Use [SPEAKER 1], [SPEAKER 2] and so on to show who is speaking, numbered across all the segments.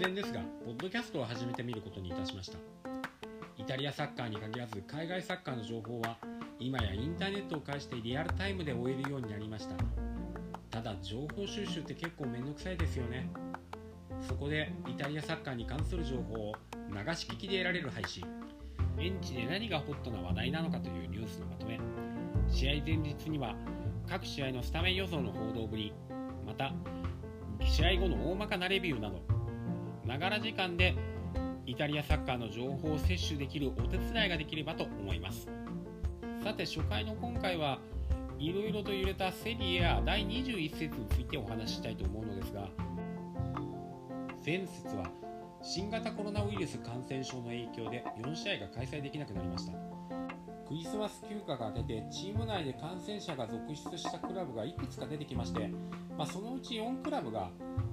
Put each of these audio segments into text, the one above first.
[SPEAKER 1] 然ですがポッドキャストを始めてみることにいたしました。イタリアサッカーに限らず海外サッカーの情報は今やインターネットを介してリアルタイムで追えるようになりました。ただ情報収集って結構めんどくさいですよね。そこでイタリアサッカーに関する情報を流し聞きで得られる配信。現地で何がホットな話題なのかというニュースのまとめ。試合前日には各試合のスタメン予想の報道ぶり。また試合後の大まかなレビューなど。ながら時間でイタリアサッカーの情報を摂取できるお手伝いができればと思います。さて初回の今回はいろいろと揺れたセリエや第21節についてお話ししたいと思うのですが前節は新型コロナウイルス感染症の影響で4試合が開催できなくなりました。クリスマス休暇が明けてチーム内で感染者が続出したクラブがいくつか出てきまして、まあ、そのうち4クラブが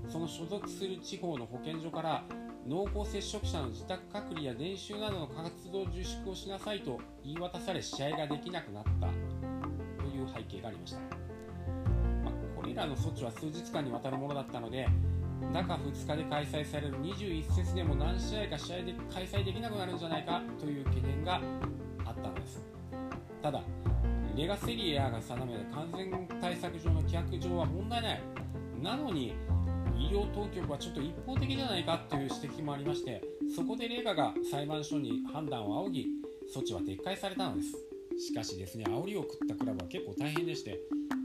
[SPEAKER 1] その所属する地方の保健所から濃厚接触者の自宅隔離や練習などの活動自粛をしなさいと言い渡され試合ができなくなった。という背景がありました、まあ、これらの措置は数日間にわたるものだったので中2日で開催される21節でも何試合か試合で開催できなくなるんじゃないかという懸念があったのです。ただレガセリエアが定める感染対策上の規約上は問題ない。なのに医療当局はちょっと一方的じゃないかという指摘もありましてそこでレーガが裁判所に判断を仰ぎ措置は撤回されたのです。しかしですね煽りを食ったクラブは結構大変でして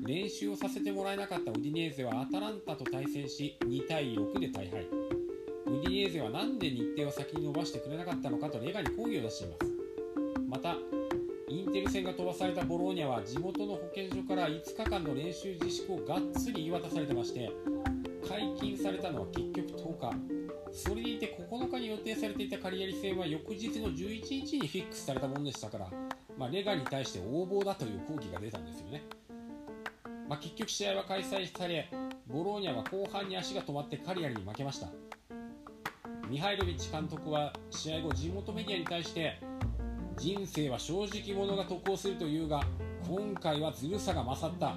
[SPEAKER 1] 練習をさせてもらえなかったウディネーゼはアタランタと対戦し2対6で大敗。ウディネーゼは何で日程を先に伸ばしてくれなかったのかとレガに抗議を出しています。またインテル戦が飛ばされたボローニャは地元の保健所から5日間の練習自粛をがっつり言い渡されてまして解禁されたのは結局10日。それでいて9日に予定されていたカリアリ戦は翌日の11日にフィックスされたものでしたから、まあ、レガに対して横暴だという抗議が出たんですよね、まあ、結局試合は開催されボローニャは後半に足が止まってカリアリに負けました。ミハイロビッチ監督は試合後地元メディアに対して人生は正直者が得をするというが今回はずるさが勝った。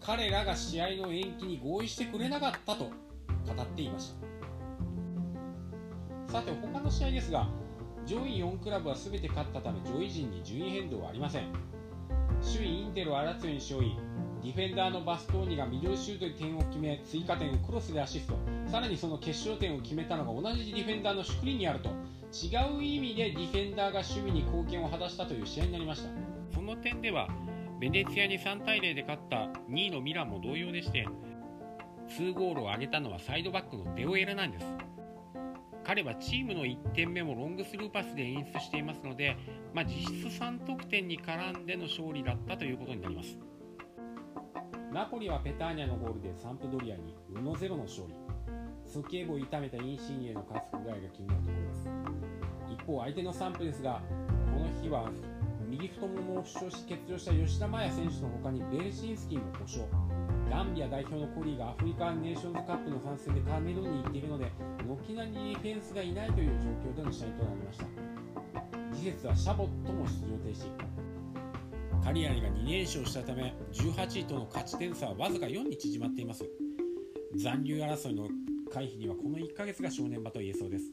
[SPEAKER 1] 彼らが試合の延期に合意してくれなかったと語っていました。さて他の試合ですが上位4クラブは全て勝ったため上位陣に順位変動はありません。首位インテルはラツィオに勝利ディフェンダーのバストーニがミドルシュートで点を決め追加点をクロスでアシスト。さらにその決勝点を決めたのが同じディフェンダーのシュクリにあると違う意味でディフェンダーが守備に貢献を果たしたという試合になりました。その点ではベネツィアに3対0で勝った2位のミランも同様でして2ゴールを挙げたのはサイドバックのデオエラなんです。彼はチームの1点目もロングスルーパスで演出していますので、まあ、実質3得点に絡んでの勝利だったということになります。ナポリはペターニャのゴールでサンプドリアに宇野ゼロの勝利。鼠径部を痛めたインシンへの加速外が気になるところです。一方相手のサンプですがこの日は右太ももを負傷し欠場した吉田麻也選手の他にベルシンスキーも故障ガンビア代表のコリーがアフリカンネーションズカップの参戦でカメルーンに行っているので軒並みディフェンスがいないという状況での試合となりました。次節はシャボットも出場停止。カリアリが2連勝したため18位との勝ち点差はわずか4に縮まっています。残留争いの回避にはこの1ヶ月が正念場と言えそうです。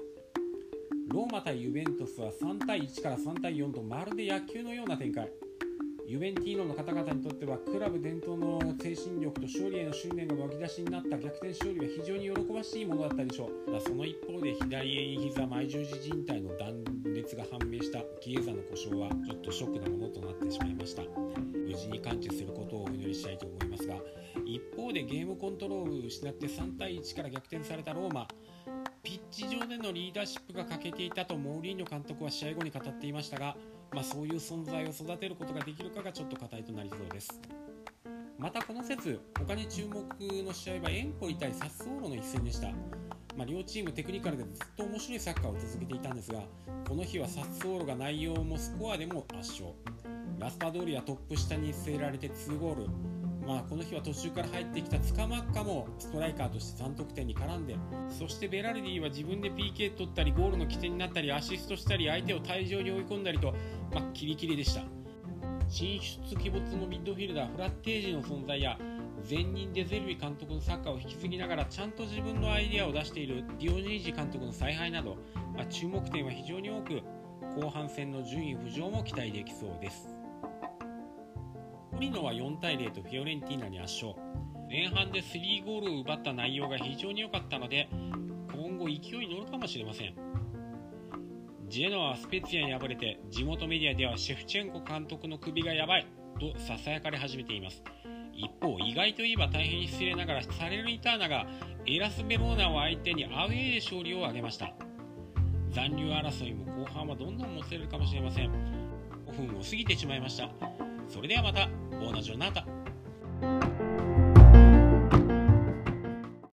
[SPEAKER 1] ローマ対ユベントスは3対1から3対4とまるで野球のような展開。ユベンティーノの方々にとってはクラブ伝統の精神力と勝利への執念が湧き出しになった逆転勝利は非常に喜ばしいものだったでしょう。だその一方で左膝前十字靭帯の断裂が判明したキエザの故障はちょっとショックなものとなってしまいました。無事に完治することをお祈りしたいと思いますが一方でゲームコントロールを失って3対1から逆転されたローマ。ピッチ上でのリーダーシップが欠けていたとモーリーニョ監督は試合後に語っていましたが、まあ、そういう存在を育てることができるかがちょっと課題となりそうです。またこの節他に注目の試合はエンポリ対サッソーロの一戦でした、まあ、両チームテクニカルでずっと面白いサッカーを続けていたんですがこの日はサッソーロが内容もスコアでも圧勝。ラスパドーリはトップ下に据えられて2ゴール。まあ、この日は途中から入ってきたツカマッカもストライカーとして3得点に絡んでそしてベラルディは自分で PK 取ったりゴールの起点になったりアシストしたり相手を退場に追い込んだりと、まあ、キリキリでした。進出鬼没のミッドフィルダーフラッテージの存在や前任デゼルビ監督のサッカーを引き継ぎながらちゃんと自分のアイデアを出しているディオニージ監督の采配など、まあ、注目点は非常に多く後半戦の順位浮上も期待できそうです。トリノは4対0とフィオレンティーナに圧勝前半で3ゴールを奪った内容が非常に良かったので今後勢いに乗るかもしれませんジェノアはスペツィアに敗れて地元メディアではシェフチェンコ監督の首がやばいとささやかれ始めています一方意外といえば大変失礼ながらサレルニターナがエラス・ベローナを相手にアウェーで勝利を挙げました残留争いも後半はどんどんもつれるかもしれません5分を過ぎてしまいましたそれではまたボーナジョナータ。